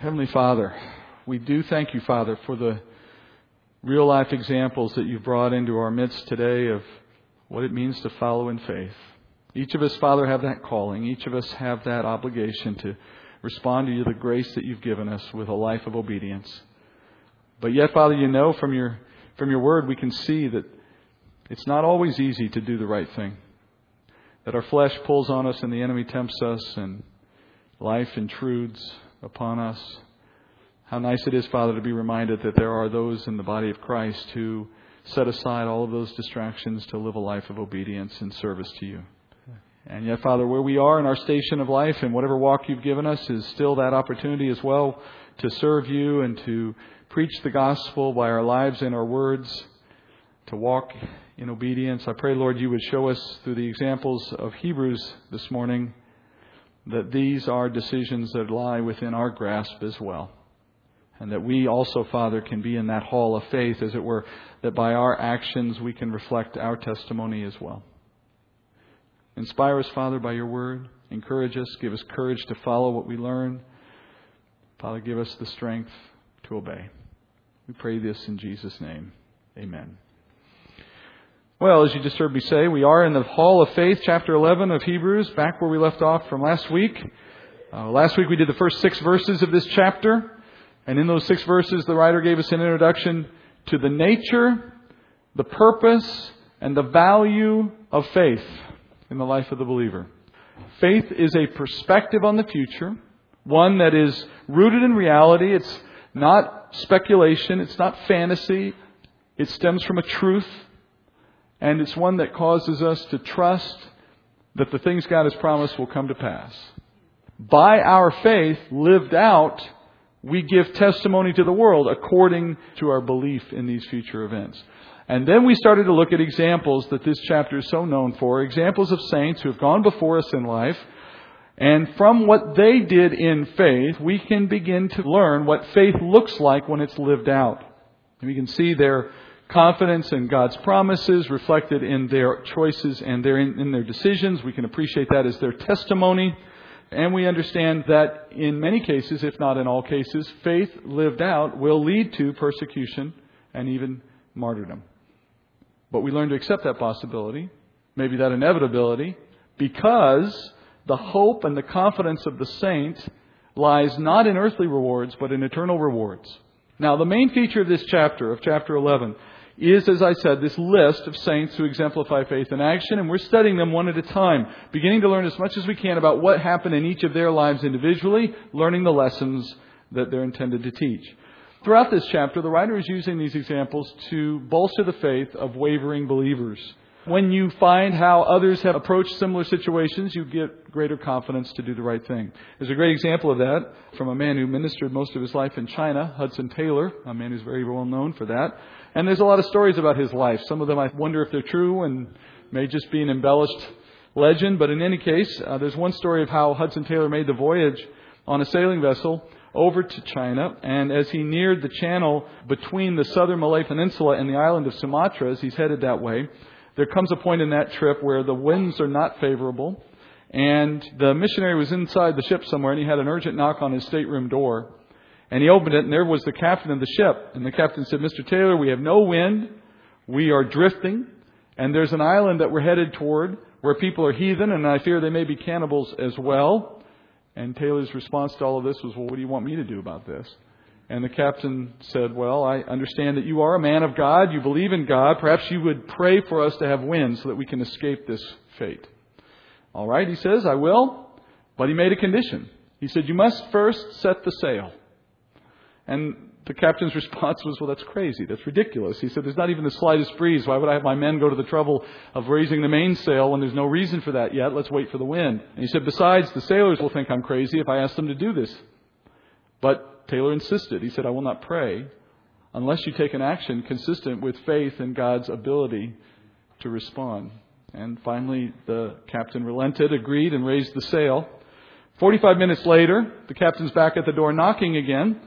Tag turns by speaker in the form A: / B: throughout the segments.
A: Heavenly Father, we do thank you, Father, for the real life examples that you've brought into our midst today of what it means to follow in faith. Each of us, Father, have that calling. Each of us have that obligation to respond to you, the grace that you've given us with a life of obedience. But yet, Father, you know from your, from your word we can see that it's not always easy to do the right thing. That our flesh pulls on us and the enemy tempts us and life intrudes upon us. How nice it is, Father, to be reminded that there are those in the body of Christ who set aside all of those distractions to live a life of obedience and service to you. And yet, Father, where we are in our station of life and whatever walk you've given us is still that opportunity as well to serve you and to preach the gospel by our lives and our words, to walk in obedience. I pray, Lord, you would show us through the examples of Hebrews this morning that these are decisions that lie within our grasp as well. And that we also, Father, can be in that hall of faith, as it were, that by our actions we can reflect our testimony as well. Inspire us, Father, by your word. Encourage us. Give us courage to follow what we learn. Father, give us the strength to obey. We pray this in Jesus' name. Amen. Well, as you just heard me say, we are in the Hall of Faith, chapter 11 of Hebrews, back where we left off from last week. Uh, last week we did the first six verses of this chapter, and in those six verses the writer gave us an introduction to the nature, the purpose, and the value of faith in the life of the believer. Faith is a perspective on the future, one that is rooted in reality. It's not speculation, it's not fantasy, it stems from a truth and it's one that causes us to trust that the things God has promised will come to pass. By our faith lived out, we give testimony to the world according to our belief in these future events. And then we started to look at examples that this chapter is so known for, examples of saints who have gone before us in life. And from what they did in faith, we can begin to learn what faith looks like when it's lived out. And We can see their confidence in God's promises reflected in their choices and their, in their decisions. We can appreciate that as their testimony. And we understand that in many cases, if not in all cases, faith lived out will lead to persecution and even martyrdom. But we learn to accept that possibility, maybe that inevitability, because the hope and the confidence of the saint lies not in earthly rewards, but in eternal rewards. Now, the main feature of this chapter, of chapter 11, is, as I said, this list of saints who exemplify faith in action, and we're studying them one at a time, beginning to learn as much as we can about what happened in each of their lives individually, learning the lessons that they're intended to teach. Throughout this chapter, the writer is using these examples to bolster the faith of wavering believers. When you find how others have approached similar situations, you get greater confidence to do the right thing. There's a great example of that from a man who ministered most of his life in China, Hudson Taylor, a man who's very well known for that. And there's a lot of stories about his life. Some of them I wonder if they're true and may just be an embellished legend. But in any case, uh, there's one story of how Hudson Taylor made the voyage on a sailing vessel over to China. And as he neared the channel between the southern Malay Peninsula and the island of Sumatra, as he's headed that way, there comes a point in that trip where the winds are not favorable. And the missionary was inside the ship somewhere, and he had an urgent knock on his stateroom door. And he opened it, and there was the captain of the ship. And the captain said, Mr. Taylor, we have no wind. We are drifting. And there's an island that we're headed toward where people are heathen, and I fear they may be cannibals as well. And Taylor's response to all of this was, Well, what do you want me to do about this? And the captain said, Well, I understand that you are a man of God. You believe in God. Perhaps you would pray for us to have wind so that we can escape this fate. All right, he says, I will. But he made a condition. He said, You must first set the sail. And the captain's response was, Well, that's crazy. That's ridiculous. He said, There's not even the slightest breeze. Why would I have my men go to the trouble of raising the mainsail when there's no reason for that yet? Let's wait for the wind. And he said, Besides, the sailors will think I'm crazy if I ask them to do this. But Taylor insisted. He said, I will not pray unless you take an action consistent with faith in God's ability to respond. And finally, the captain relented, agreed, and raised the sail. 45 minutes later, the captain's back at the door knocking again.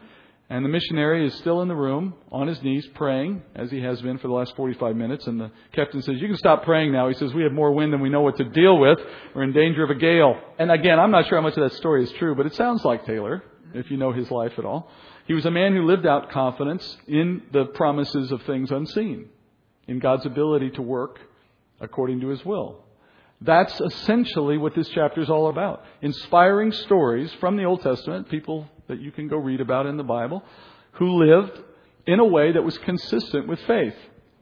A: And the missionary is still in the room on his knees praying, as he has been for the last 45 minutes. And the captain says, You can stop praying now. He says, We have more wind than we know what to deal with. We're in danger of a gale. And again, I'm not sure how much of that story is true, but it sounds like Taylor. If you know his life at all. He was a man who lived out confidence in the promises of things unseen, in God's ability to work according to his will. That's essentially what this chapter is all about. Inspiring stories from the Old Testament, people that you can go read about in the Bible, who lived in a way that was consistent with faith.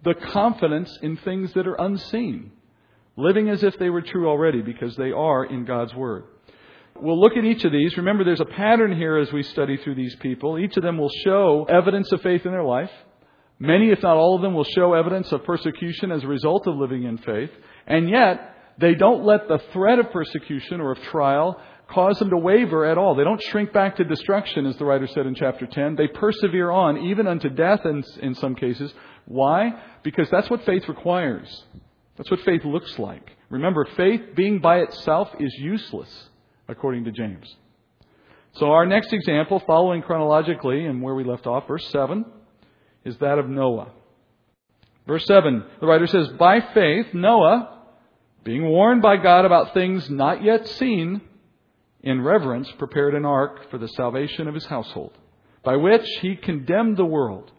A: The confidence in things that are unseen. Living as if they were true already because they are in God's Word. We'll look at each of these. Remember, there's a pattern here as we study through these people. Each of them will show evidence of faith in their life. Many, if not all of them, will show evidence of persecution as a result of living in faith. And yet, they don't let the threat of persecution or of trial cause them to waver at all. They don't shrink back to destruction, as the writer said in chapter 10. They persevere on, even unto death in, in some cases. Why? Because that's what faith requires. That's what faith looks like. Remember, faith being by itself is useless according to James. So our next example, following chronologically and where we left off, verse 7, is that of Noah. Verse 7, the writer says, By faith, Noah, being warned by God about things not yet seen, in reverence prepared an ark for the salvation of his household, by which he condemned the world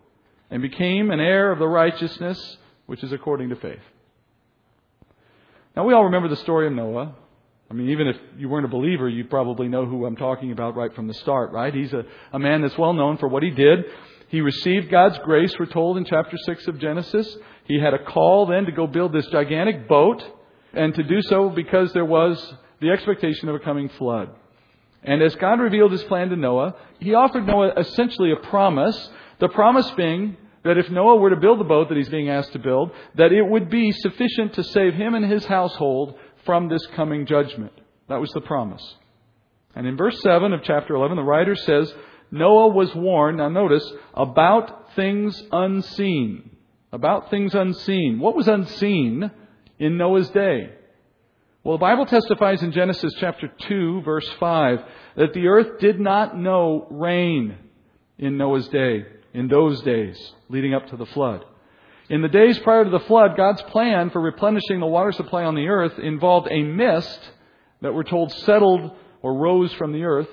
A: and became an heir of the righteousness which is according to faith. Now, we all remember the story of Noah. I mean, even if you weren't a believer, you probably know who I'm talking about right from the start, right? He's a, a man that's well known for what he did. He received God's grace, we're told in chapter 6 of Genesis. He had a call then to go build this gigantic boat, and to do so because there was the expectation of a coming flood. And as God revealed his plan to Noah, he offered Noah essentially a promise. The promise being that if Noah were to build the boat that he's being asked to build, that it would be sufficient to save him and his household from this coming judgment. That was the promise. And in verse 7 of chapter 11, the writer says, Noah was warned, now notice, about things unseen. About things unseen. What was unseen in Noah's day? Well, the Bible testifies in Genesis chapter 2, verse 5, that the earth did not know rain in Noah's day, in those days, leading up to the flood. In the days prior to the flood, God's plan for replenishing the water supply on the earth involved a mist that we're told settled or rose from the earth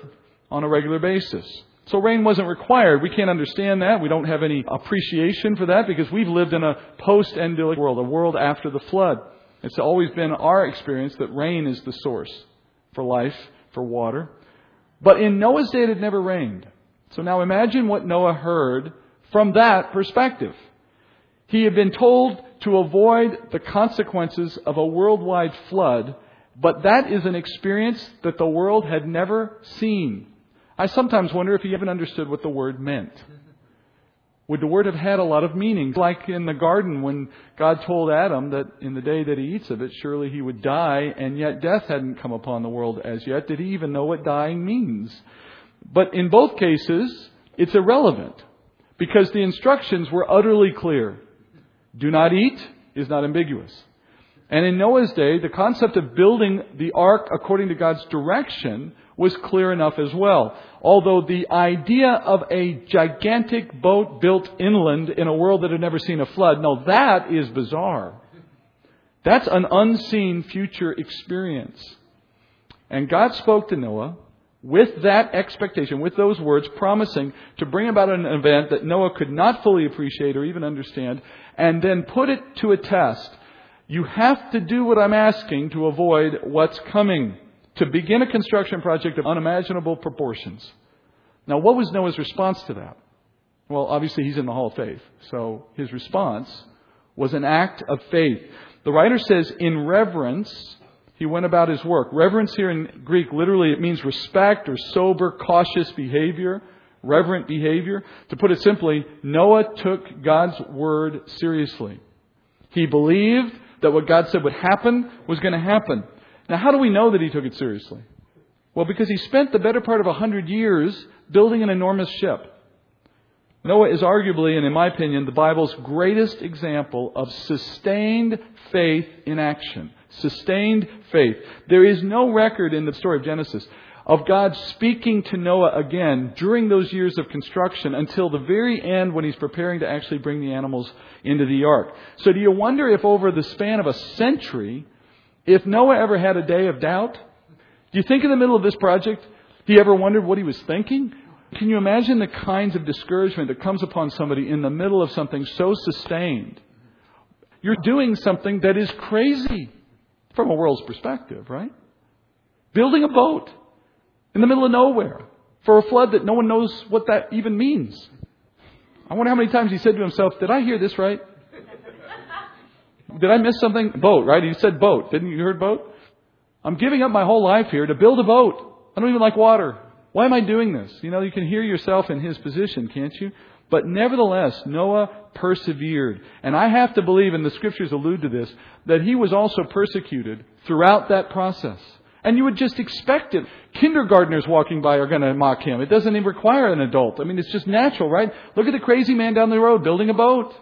A: on a regular basis. So rain wasn't required. We can't understand that. We don't have any appreciation for that because we've lived in a post-endemic world, a world after the flood. It's always been our experience that rain is the source for life, for water. But in Noah's day, it had never rained. So now imagine what Noah heard from that perspective. He had been told to avoid the consequences of a worldwide flood, but that is an experience that the world had never seen. I sometimes wonder if he even understood what the word meant. Would the word have had a lot of meaning? Like in the garden when God told Adam that in the day that he eats of it, surely he would die, and yet death hadn't come upon the world as yet. Did he even know what dying means? But in both cases, it's irrelevant because the instructions were utterly clear. Do not eat is not ambiguous. And in Noah's day, the concept of building the ark according to God's direction was clear enough as well. Although the idea of a gigantic boat built inland in a world that had never seen a flood, no, that is bizarre. That's an unseen future experience. And God spoke to Noah with that expectation, with those words, promising to bring about an event that Noah could not fully appreciate or even understand, and then put it to a test. You have to do what I'm asking to avoid what's coming, to begin a construction project of unimaginable proportions. Now, what was Noah's response to that? Well, obviously, he's in the Hall of Faith, so his response was an act of faith. The writer says, in reverence, he went about his work. Reverence here in Greek, literally, it means respect or sober, cautious behavior, reverent behavior. To put it simply, Noah took God's word seriously. He believed that what God said would happen was going to happen. Now, how do we know that he took it seriously? Well, because he spent the better part of a hundred years building an enormous ship. Noah is arguably, and in my opinion, the Bible's greatest example of sustained faith in action. Sustained faith. There is no record in the story of Genesis of God speaking to Noah again during those years of construction until the very end when he's preparing to actually bring the animals into the ark. So do you wonder if over the span of a century, if Noah ever had a day of doubt? Do you think in the middle of this project, He ever wondered what he was thinking? Can you imagine the kinds of discouragement that comes upon somebody in the middle of something so sustained? You're doing something that is crazy from a world's perspective, right? Building a boat in the middle of nowhere for a flood that no one knows what that even means. I wonder how many times he said to himself, Did I hear this right? Did I miss something? Boat, right? He said boat. Didn't you hear boat? I'm giving up my whole life here to build a boat. I don't even like water. Why am I doing this? You know, you can hear yourself in his position, can't you? But nevertheless, Noah persevered. And I have to believe, and the scriptures allude to this, that he was also persecuted throughout that process. And you would just expect it. Kindergartners walking by are going to mock him. It doesn't even require an adult. I mean, it's just natural, right? Look at the crazy man down the road building a boat.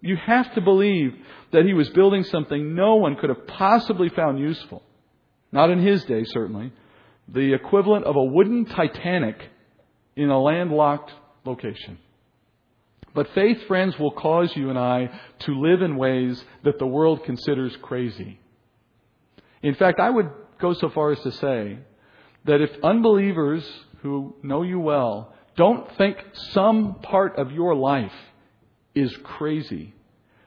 A: You have to believe that he was building something no one could have possibly found useful. Not in his day, certainly. The equivalent of a wooden Titanic in a landlocked location. But faith, friends, will cause you and I to live in ways that the world considers crazy. In fact, I would go so far as to say that if unbelievers who know you well don't think some part of your life is crazy,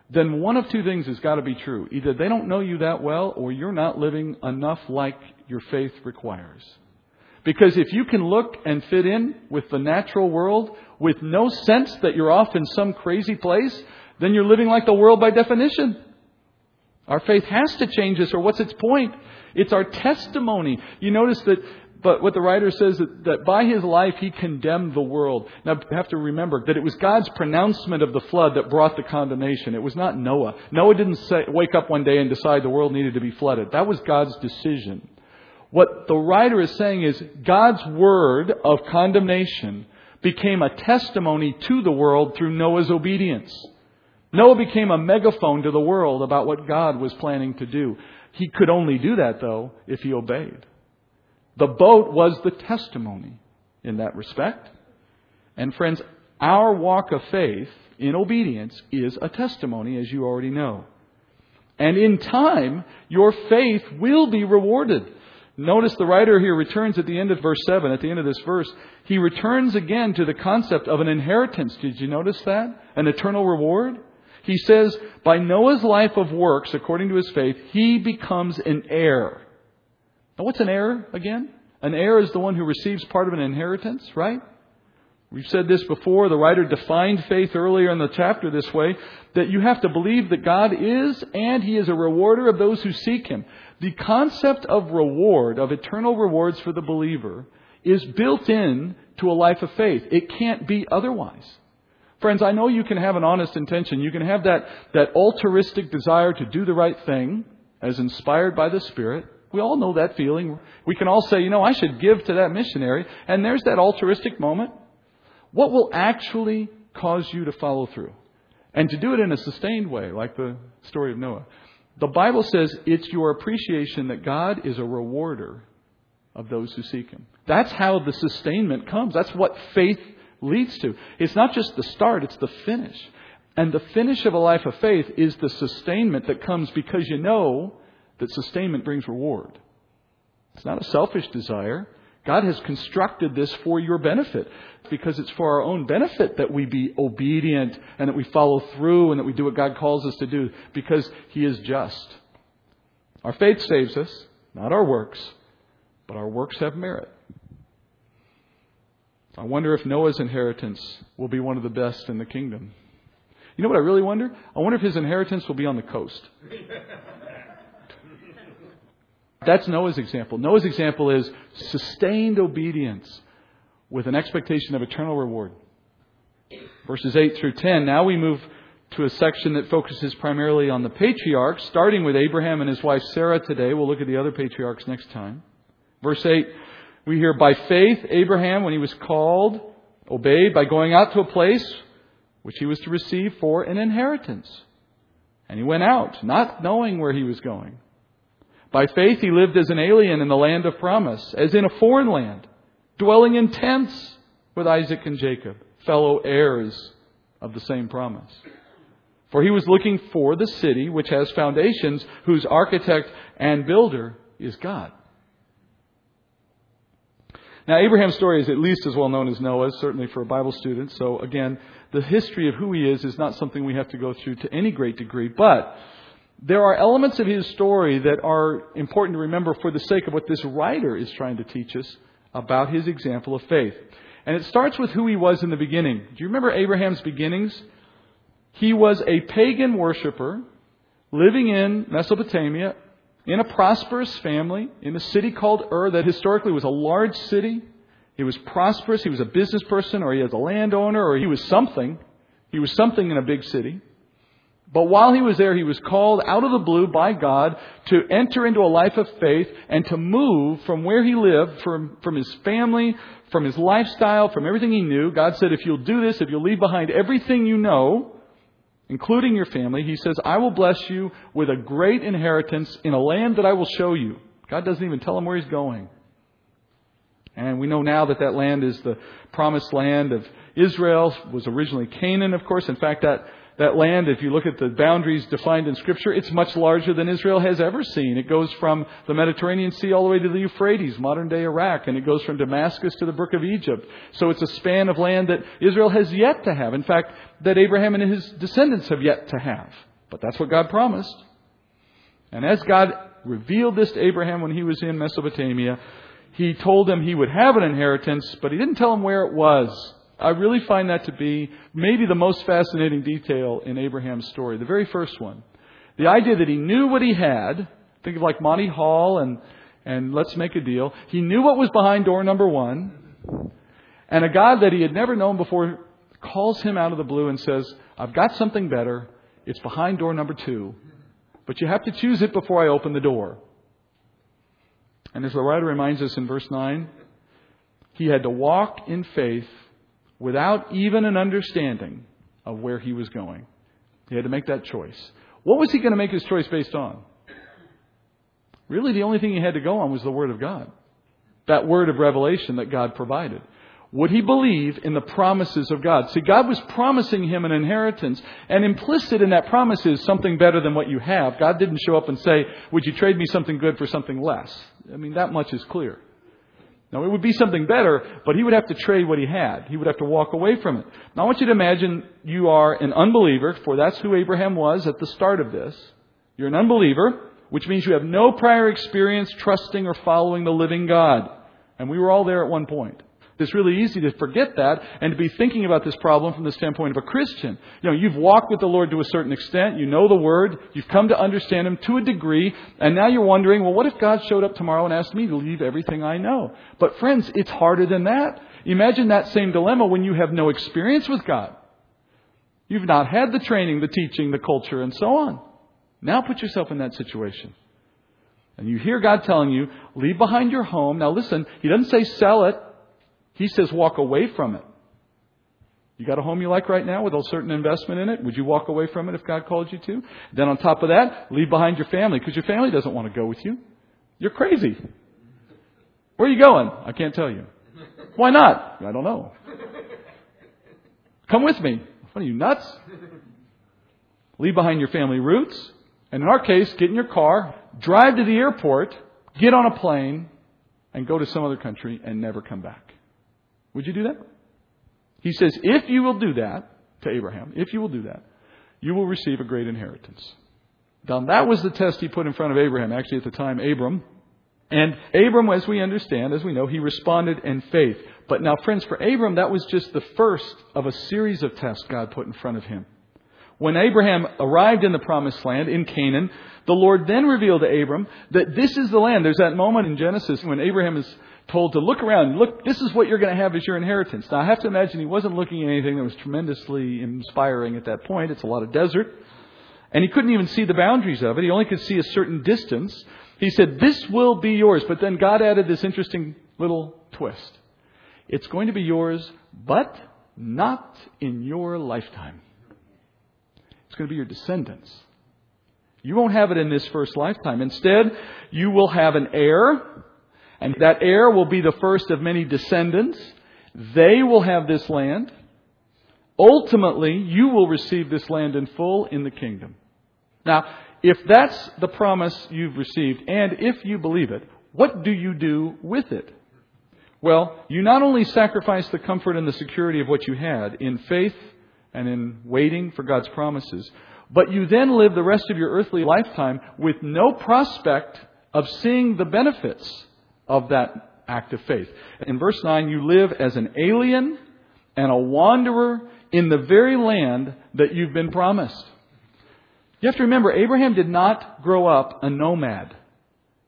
A: then one of two things has got to be true. Either they don't know you that well or you're not living enough like your faith requires. Because if you can look and fit in with the natural world with no sense that you're off in some crazy place, then you're living like the world by definition. Our faith has to change us, or what's its point? It's our testimony. You notice that, but what the writer says that, that by his life he condemned the world. Now, you have to remember that it was God's pronouncement of the flood that brought the condemnation. It was not Noah. Noah didn't say, wake up one day and decide the world needed to be flooded. That was God's decision. What the writer is saying is God's word of condemnation became a testimony to the world through Noah's obedience. Noah became a megaphone to the world about what God was planning to do. He could only do that, though, if he obeyed. The boat was the testimony in that respect. And friends, our walk of faith in obedience is a testimony, as you already know. And in time, your faith will be rewarded. Notice the writer here returns at the end of verse 7, at the end of this verse, he returns again to the concept of an inheritance. Did you notice that? An eternal reward? He says, by Noah's life of works, according to his faith, he becomes an heir. Now, what's an heir again? An heir is the one who receives part of an inheritance, right? We've said this before. The writer defined faith earlier in the chapter this way that you have to believe that God is and He is a rewarder of those who seek Him. The concept of reward, of eternal rewards for the believer, is built in to a life of faith. It can't be otherwise. Friends, I know you can have an honest intention. You can have that, that altruistic desire to do the right thing as inspired by the Spirit. We all know that feeling. We can all say, you know, I should give to that missionary. And there's that altruistic moment. What will actually cause you to follow through? And to do it in a sustained way, like the story of Noah. The Bible says it's your appreciation that God is a rewarder of those who seek Him. That's how the sustainment comes. That's what faith leads to. It's not just the start, it's the finish. And the finish of a life of faith is the sustainment that comes because you know that sustainment brings reward. It's not a selfish desire. God has constructed this for your benefit because it's for our own benefit that we be obedient and that we follow through and that we do what God calls us to do because He is just. Our faith saves us, not our works, but our works have merit. I wonder if Noah's inheritance will be one of the best in the kingdom. You know what I really wonder? I wonder if his inheritance will be on the coast. That's Noah's example. Noah's example is sustained obedience with an expectation of eternal reward. Verses 8 through 10. Now we move to a section that focuses primarily on the patriarchs, starting with Abraham and his wife Sarah today. We'll look at the other patriarchs next time. Verse 8, we hear by faith, Abraham, when he was called, obeyed by going out to a place which he was to receive for an inheritance. And he went out, not knowing where he was going. By faith, he lived as an alien in the land of promise, as in a foreign land, dwelling in tents with Isaac and Jacob, fellow heirs of the same promise. For he was looking for the city which has foundations, whose architect and builder is God. Now, Abraham's story is at least as well known as Noah's, certainly for a Bible student. So, again, the history of who he is is not something we have to go through to any great degree. But there are elements of his story that are important to remember for the sake of what this writer is trying to teach us about his example of faith. And it starts with who he was in the beginning. Do you remember Abraham's beginnings? He was a pagan worshiper living in Mesopotamia in a prosperous family in a city called Ur that historically was a large city. He was prosperous. He was a business person or he was a landowner or he was something. He was something in a big city. But while he was there, he was called out of the blue by God to enter into a life of faith and to move from where he lived, from, from his family, from his lifestyle, from everything he knew. God said, if you'll do this, if you'll leave behind everything you know, including your family, he says, I will bless you with a great inheritance in a land that I will show you. God doesn't even tell him where he's going. And we know now that that land is the promised land of Israel, was originally Canaan, of course. In fact, that that land, if you look at the boundaries defined in Scripture, it's much larger than Israel has ever seen. It goes from the Mediterranean Sea all the way to the Euphrates, modern day Iraq, and it goes from Damascus to the Brook of Egypt. So it's a span of land that Israel has yet to have. In fact, that Abraham and his descendants have yet to have. But that's what God promised. And as God revealed this to Abraham when he was in Mesopotamia, he told him he would have an inheritance, but he didn't tell him where it was. I really find that to be maybe the most fascinating detail in Abraham's story, the very first one. The idea that he knew what he had, think of like Monty Hall and, and Let's Make a Deal. He knew what was behind door number one, and a God that he had never known before calls him out of the blue and says, I've got something better. It's behind door number two, but you have to choose it before I open the door. And as the writer reminds us in verse 9, he had to walk in faith without even an understanding of where he was going. He had to make that choice. What was he going to make his choice based on? Really, the only thing he had to go on was the Word of God. That word of revelation that God provided. Would he believe in the promises of God? See, God was promising him an inheritance, and implicit in that promise is something better than what you have. God didn't show up and say, Would you trade me something good for something less? I mean, that much is clear. Now, it would be something better, but he would have to trade what he had. He would have to walk away from it. Now, I want you to imagine you are an unbeliever, for that's who Abraham was at the start of this. You're an unbeliever, which means you have no prior experience trusting or following the living God. And we were all there at one point. It's really easy to forget that and to be thinking about this problem from the standpoint of a Christian. You know, you've walked with the Lord to a certain extent, you know the Word, you've come to understand Him to a degree, and now you're wondering, well, what if God showed up tomorrow and asked me to leave everything I know? But friends, it's harder than that. Imagine that same dilemma when you have no experience with God. You've not had the training, the teaching, the culture, and so on. Now put yourself in that situation. And you hear God telling you, leave behind your home. Now listen, He doesn't say sell it. He says walk away from it. You got a home you like right now with a certain investment in it? Would you walk away from it if God called you to? Then on top of that, leave behind your family because your family doesn't want to go with you. You're crazy. Where are you going? I can't tell you. Why not? I don't know. Come with me. What are you nuts? Leave behind your family roots. And in our case, get in your car, drive to the airport, get on a plane, and go to some other country and never come back. Would you do that? He says, if you will do that, to Abraham, if you will do that, you will receive a great inheritance. Now, that was the test he put in front of Abraham, actually, at the time, Abram. And Abram, as we understand, as we know, he responded in faith. But now, friends, for Abram, that was just the first of a series of tests God put in front of him. When Abraham arrived in the promised land, in Canaan, the Lord then revealed to Abram that this is the land. There's that moment in Genesis when Abraham is told to look around. Look, this is what you're going to have as your inheritance. Now, I have to imagine he wasn't looking at anything that was tremendously inspiring at that point. It's a lot of desert. And he couldn't even see the boundaries of it. He only could see a certain distance. He said, This will be yours. But then God added this interesting little twist. It's going to be yours, but not in your lifetime. It's going to be your descendants. You won't have it in this first lifetime. Instead, you will have an heir and that heir will be the first of many descendants. They will have this land. Ultimately, you will receive this land in full in the kingdom. Now, if that's the promise you've received, and if you believe it, what do you do with it? Well, you not only sacrifice the comfort and the security of what you had in faith and in waiting for God's promises, but you then live the rest of your earthly lifetime with no prospect of seeing the benefits of that act of faith. In verse 9, you live as an alien and a wanderer in the very land that you've been promised. You have to remember, Abraham did not grow up a nomad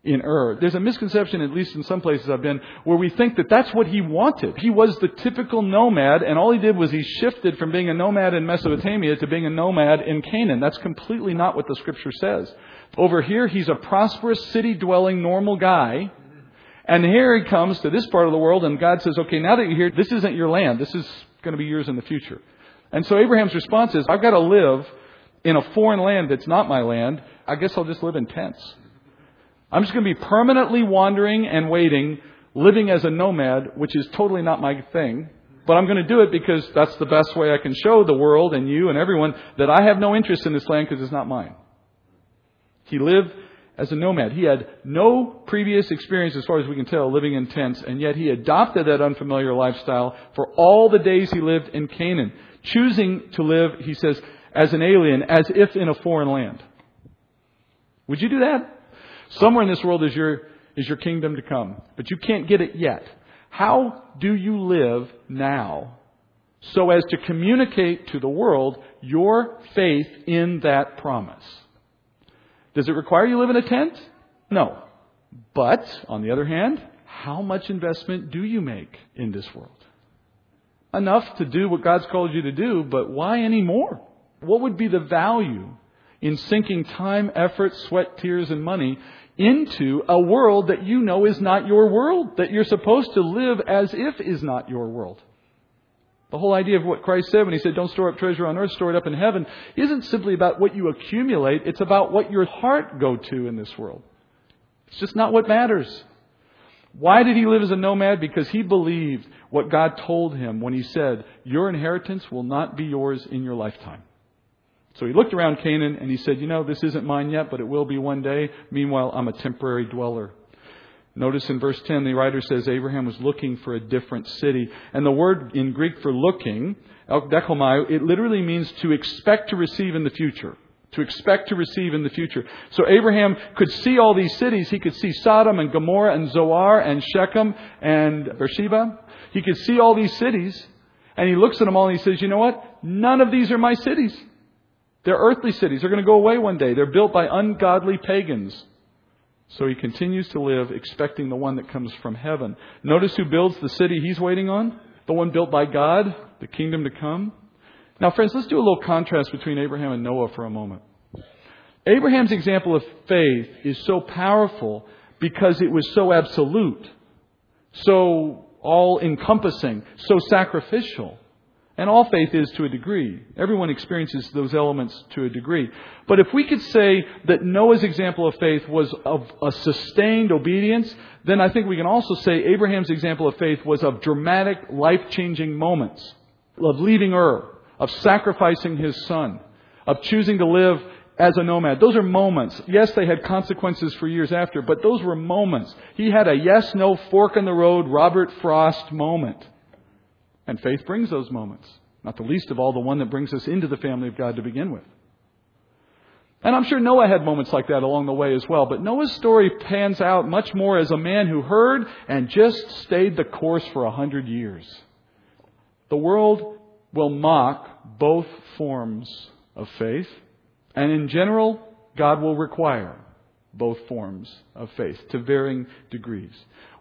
A: in Ur. There's a misconception, at least in some places I've been, where we think that that's what he wanted. He was the typical nomad, and all he did was he shifted from being a nomad in Mesopotamia to being a nomad in Canaan. That's completely not what the scripture says. Over here, he's a prosperous, city dwelling, normal guy. And here he comes to this part of the world, and God says, okay, now that you're here, this isn't your land. This is going to be yours in the future. And so Abraham's response is, I've got to live in a foreign land that's not my land. I guess I'll just live in tents. I'm just going to be permanently wandering and waiting, living as a nomad, which is totally not my thing. But I'm going to do it because that's the best way I can show the world and you and everyone that I have no interest in this land because it's not mine. He lived as a nomad. He had no previous experience, as far as we can tell, living in tents, and yet he adopted that unfamiliar lifestyle for all the days he lived in Canaan, choosing to live, he says, as an alien, as if in a foreign land. Would you do that? Somewhere in this world is your, is your kingdom to come, but you can't get it yet. How do you live now so as to communicate to the world your faith in that promise? Does it require you live in a tent? No. But, on the other hand, how much investment do you make in this world? Enough to do what God's called you to do, but why any more? What would be the value in sinking time, effort, sweat, tears, and money into a world that you know is not your world, that you're supposed to live as if is not your world. The whole idea of what Christ said when he said, Don't store up treasure on earth, store it up in heaven, isn't simply about what you accumulate, it's about what your heart go to in this world. It's just not what matters. Why did he live as a nomad? Because he believed what God told him when he said, Your inheritance will not be yours in your lifetime. So he looked around Canaan and he said, You know, this isn't mine yet, but it will be one day. Meanwhile, I'm a temporary dweller. Notice in verse 10, the writer says Abraham was looking for a different city. And the word in Greek for looking, dekomai, it literally means to expect to receive in the future. To expect to receive in the future. So Abraham could see all these cities. He could see Sodom and Gomorrah and Zoar and Shechem and Beersheba. He could see all these cities. And he looks at them all and he says, You know what? None of these are my cities. They're earthly cities. They're going to go away one day. They're built by ungodly pagans. So he continues to live expecting the one that comes from heaven. Notice who builds the city he's waiting on? The one built by God, the kingdom to come. Now, friends, let's do a little contrast between Abraham and Noah for a moment. Abraham's example of faith is so powerful because it was so absolute, so all encompassing, so sacrificial. And all faith is to a degree. Everyone experiences those elements to a degree. But if we could say that Noah's example of faith was of a sustained obedience, then I think we can also say Abraham's example of faith was of dramatic, life changing moments. Of leaving Ur, of sacrificing his son, of choosing to live as a nomad. Those are moments. Yes, they had consequences for years after, but those were moments. He had a yes, no, fork in the road, Robert Frost moment. And faith brings those moments, not the least of all the one that brings us into the family of God to begin with. And I'm sure Noah had moments like that along the way as well, but Noah's story pans out much more as a man who heard and just stayed the course for a hundred years. The world will mock both forms of faith, and in general, God will require both forms of faith to varying degrees.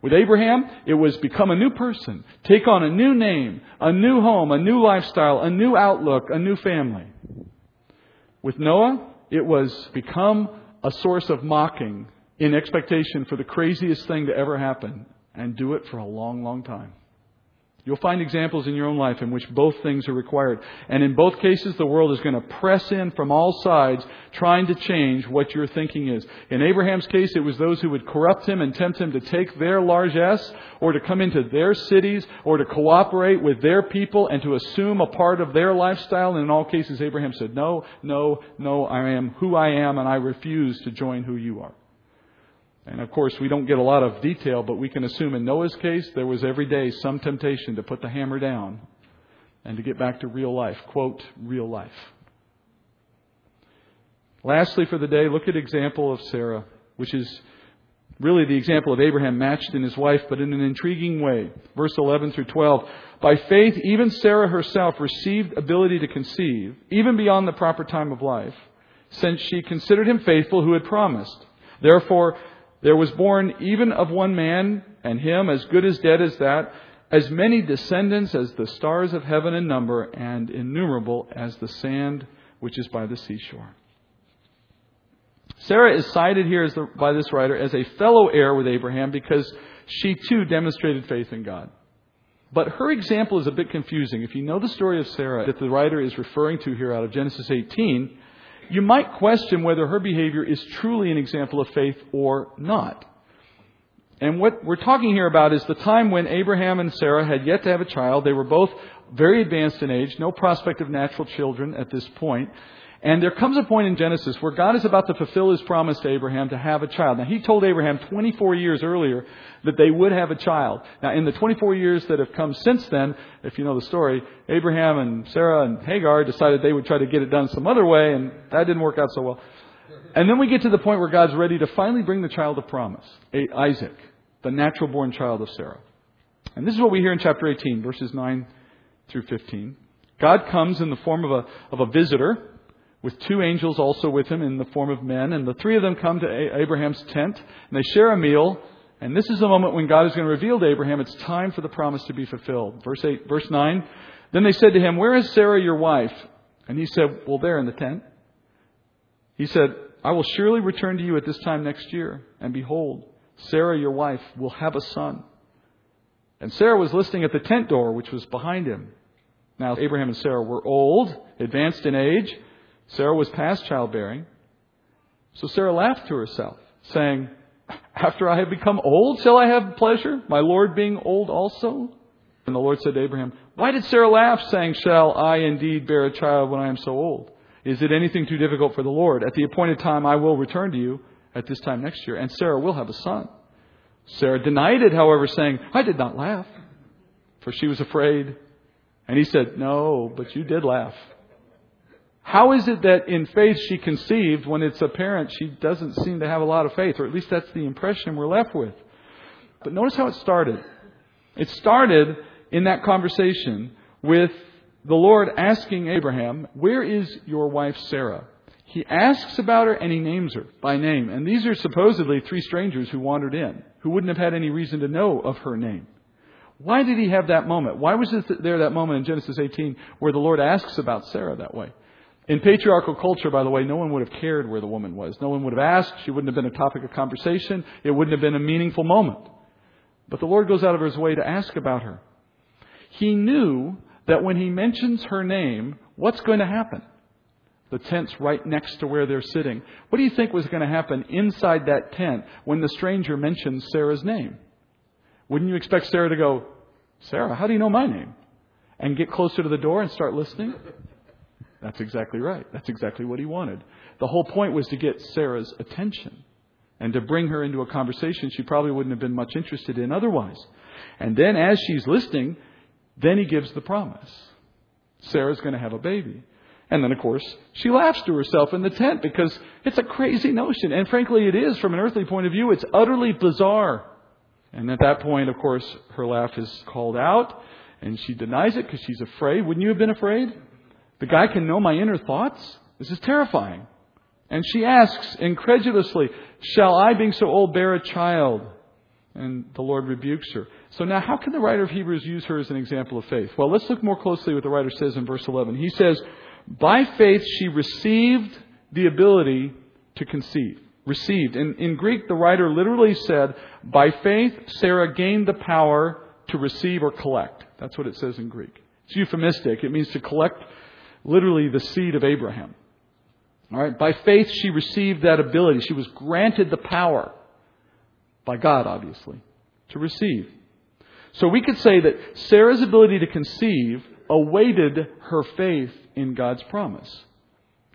A: With Abraham, it was become a new person, take on a new name, a new home, a new lifestyle, a new outlook, a new family. With Noah, it was become a source of mocking in expectation for the craziest thing to ever happen and do it for a long, long time. You'll find examples in your own life in which both things are required. And in both cases, the world is going to press in from all sides, trying to change what your thinking is. In Abraham's case, it was those who would corrupt him and tempt him to take their largesse, or to come into their cities, or to cooperate with their people and to assume a part of their lifestyle. And in all cases, Abraham said, No, no, no, I am who I am, and I refuse to join who you are. And of course, we don't get a lot of detail, but we can assume in Noah's case, there was every day some temptation to put the hammer down and to get back to real life. Quote, real life. Lastly, for the day, look at example of Sarah, which is really the example of Abraham matched in his wife, but in an intriguing way. Verse 11 through 12. By faith, even Sarah herself received ability to conceive, even beyond the proper time of life, since she considered him faithful who had promised. Therefore, there was born even of one man, and him as good as dead as that, as many descendants as the stars of heaven in number, and innumerable as the sand which is by the seashore. Sarah is cited here the, by this writer as a fellow heir with Abraham because she too demonstrated faith in God. But her example is a bit confusing. If you know the story of Sarah that the writer is referring to here out of Genesis 18, you might question whether her behavior is truly an example of faith or not. And what we're talking here about is the time when Abraham and Sarah had yet to have a child. They were both very advanced in age, no prospect of natural children at this point. And there comes a point in Genesis where God is about to fulfill his promise to Abraham to have a child. Now, he told Abraham 24 years earlier that they would have a child. Now, in the 24 years that have come since then, if you know the story, Abraham and Sarah and Hagar decided they would try to get it done some other way, and that didn't work out so well. And then we get to the point where God's ready to finally bring the child of promise, Isaac, the natural born child of Sarah. And this is what we hear in chapter 18, verses 9 through 15. God comes in the form of a, of a visitor with two angels also with him in the form of men. And the three of them come to Abraham's tent, and they share a meal. And this is the moment when God is going to reveal to Abraham it's time for the promise to be fulfilled. Verse 8, verse 9. Then they said to him, Where is Sarah your wife? And he said, Well, there in the tent. He said, I will surely return to you at this time next year. And behold, Sarah your wife will have a son. And Sarah was listening at the tent door, which was behind him. Now, Abraham and Sarah were old, advanced in age. Sarah was past childbearing. So Sarah laughed to herself, saying, After I have become old, shall I have pleasure, my Lord being old also? And the Lord said to Abraham, Why did Sarah laugh, saying, Shall I indeed bear a child when I am so old? Is it anything too difficult for the Lord? At the appointed time I will return to you at this time next year, and Sarah will have a son. Sarah denied it, however, saying, I did not laugh, for she was afraid. And he said, No, but you did laugh. How is it that in faith she conceived when it's apparent she doesn't seem to have a lot of faith? Or at least that's the impression we're left with. But notice how it started. It started in that conversation with the Lord asking Abraham, Where is your wife Sarah? He asks about her and he names her by name. And these are supposedly three strangers who wandered in, who wouldn't have had any reason to know of her name. Why did he have that moment? Why was there that moment in Genesis 18 where the Lord asks about Sarah that way? In patriarchal culture, by the way, no one would have cared where the woman was. No one would have asked. She wouldn't have been a topic of conversation. It wouldn't have been a meaningful moment. But the Lord goes out of his way to ask about her. He knew that when he mentions her name, what's going to happen? The tent's right next to where they're sitting. What do you think was going to happen inside that tent when the stranger mentions Sarah's name? Wouldn't you expect Sarah to go, Sarah, how do you know my name? And get closer to the door and start listening? That's exactly right. That's exactly what he wanted. The whole point was to get Sarah's attention and to bring her into a conversation she probably wouldn't have been much interested in otherwise. And then as she's listening, then he gives the promise. Sarah's going to have a baby. And then, of course, she laughs to herself in the tent because it's a crazy notion. And frankly, it is from an earthly point of view. It's utterly bizarre. And at that point, of course, her laugh is called out and she denies it because she's afraid. Wouldn't you have been afraid? The guy can know my inner thoughts? This is terrifying. And she asks incredulously, Shall I, being so old, bear a child? And the Lord rebukes her. So now, how can the writer of Hebrews use her as an example of faith? Well, let's look more closely what the writer says in verse 11. He says, By faith she received the ability to conceive. Received. In, in Greek, the writer literally said, By faith, Sarah gained the power to receive or collect. That's what it says in Greek. It's euphemistic. It means to collect literally the seed of Abraham. All right, by faith she received that ability. She was granted the power by God, obviously, to receive. So we could say that Sarah's ability to conceive awaited her faith in God's promise.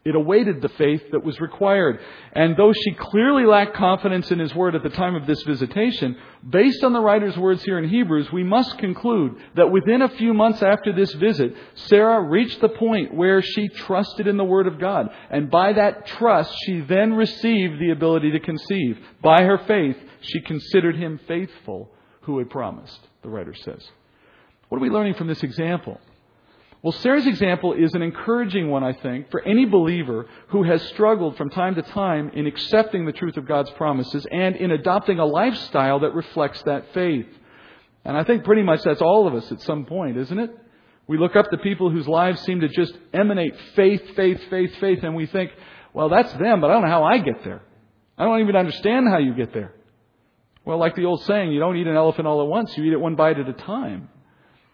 A: It awaited the faith that was required. And though she clearly lacked confidence in his word at the time of this visitation, based on the writer's words here in Hebrews, we must conclude that within a few months after this visit, Sarah reached the point where she trusted in the word of God. And by that trust, she then received the ability to conceive. By her faith, she considered him faithful who had promised, the writer says. What are we learning from this example? Well, Sarah's example is an encouraging one, I think, for any believer who has struggled from time to time in accepting the truth of God's promises and in adopting a lifestyle that reflects that faith. And I think pretty much that's all of us at some point, isn't it? We look up to people whose lives seem to just emanate faith, faith, faith, faith, and we think, well, that's them, but I don't know how I get there. I don't even understand how you get there. Well, like the old saying, you don't eat an elephant all at once, you eat it one bite at a time.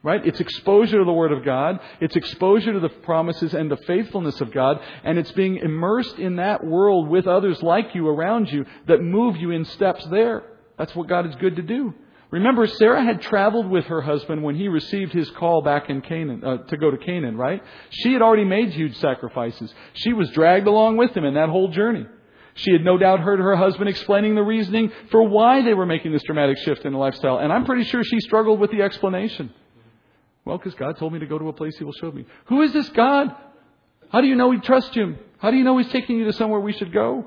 A: Right? It's exposure to the Word of God. It's exposure to the promises and the faithfulness of God. And it's being immersed in that world with others like you around you that move you in steps there. That's what God is good to do. Remember, Sarah had traveled with her husband when he received his call back in Canaan, uh, to go to Canaan, right? She had already made huge sacrifices. She was dragged along with him in that whole journey. She had no doubt heard her husband explaining the reasoning for why they were making this dramatic shift in the lifestyle. And I'm pretty sure she struggled with the explanation. Well, because God told me to go to a place He will show me. Who is this God? How do you know we trust Him? How do you know He's taking you to somewhere we should go?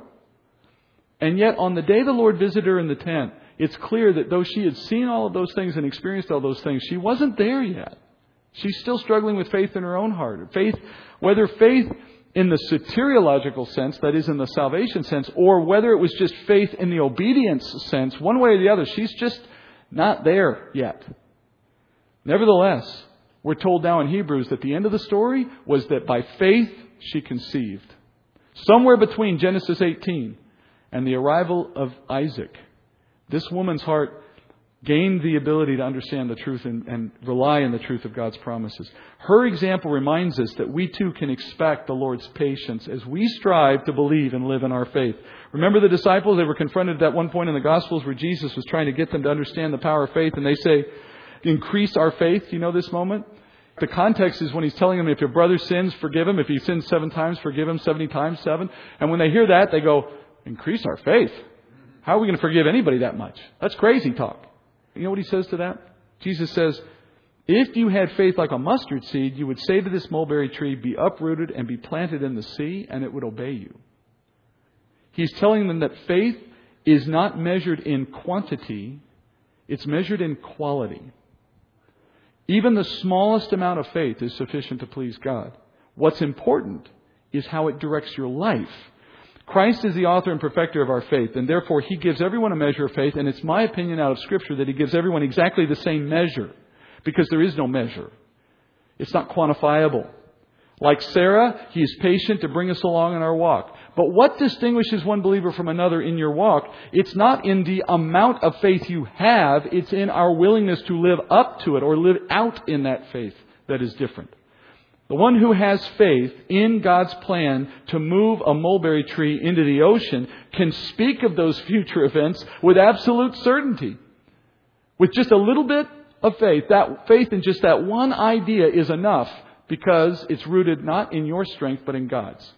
A: And yet, on the day the Lord visited her in the tent, it's clear that though she had seen all of those things and experienced all those things, she wasn't there yet. She's still struggling with faith in her own heart. Faith, whether faith in the soteriological sense, that is in the salvation sense, or whether it was just faith in the obedience sense, one way or the other, she's just not there yet. Nevertheless, we're told now in Hebrews that the end of the story was that by faith she conceived. Somewhere between Genesis 18 and the arrival of Isaac, this woman's heart gained the ability to understand the truth and, and, rely on the truth of God's promises. Her example reminds us that we too can expect the Lord's patience as we strive to believe and live in our faith. Remember the disciples? They were confronted at that one point in the Gospels where Jesus was trying to get them to understand the power of faith, and they say, increase our faith. You know this moment? The context is when he's telling them if your brother sins, forgive him. If he sins seven times, forgive him 70 times seven. And when they hear that, they go, increase our faith. How are we going to forgive anybody that much? That's crazy talk. You know what he says to that? Jesus says, if you had faith like a mustard seed, you would say to this mulberry tree, be uprooted and be planted in the sea, and it would obey you. He's telling them that faith is not measured in quantity, it's measured in quality. Even the smallest amount of faith is sufficient to please God. What's important is how it directs your life. Christ is the author and perfecter of our faith, and therefore He gives everyone a measure of faith, and it's my opinion out of Scripture that He gives everyone exactly the same measure, because there is no measure. It's not quantifiable. Like Sarah, He is patient to bring us along in our walk. But what distinguishes one believer from another in your walk? It's not in the amount of faith you have, it's in our willingness to live up to it or live out in that faith that is different. The one who has faith in God's plan to move a mulberry tree into the ocean can speak of those future events with absolute certainty. With just a little bit of faith, that faith in just that one idea is enough because it's rooted not in your strength but in God's.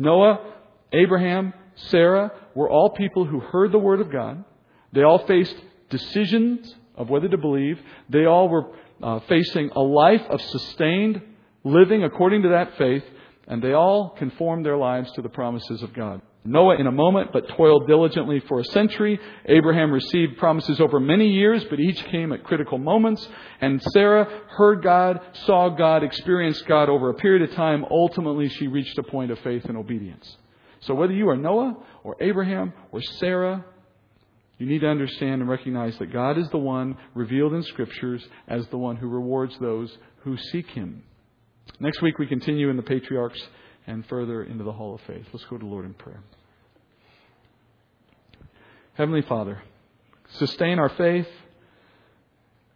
A: Noah, Abraham, Sarah were all people who heard the Word of God. They all faced decisions of whether to believe. They all were uh, facing a life of sustained living according to that faith, and they all conformed their lives to the promises of God. Noah in a moment, but toiled diligently for a century. Abraham received promises over many years, but each came at critical moments. And Sarah heard God, saw God, experienced God over a period of time. Ultimately, she reached a point of faith and obedience. So whether you are Noah or Abraham or Sarah, you need to understand and recognize that God is the one revealed in Scriptures as the one who rewards those who seek Him. Next week, we continue in the patriarchs and further into the hall of faith. Let's go to Lord in prayer. Heavenly Father, sustain our faith.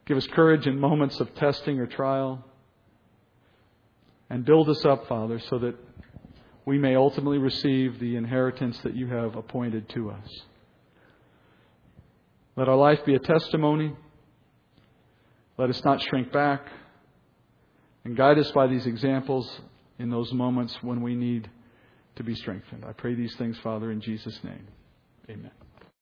A: Give us courage in moments of testing or trial. And build us up, Father, so that we may ultimately receive the inheritance that you have appointed to us. Let our life be a testimony. Let us not shrink back. And guide us by these examples in those moments when we need to be strengthened. I pray these things, Father, in Jesus' name. Amen.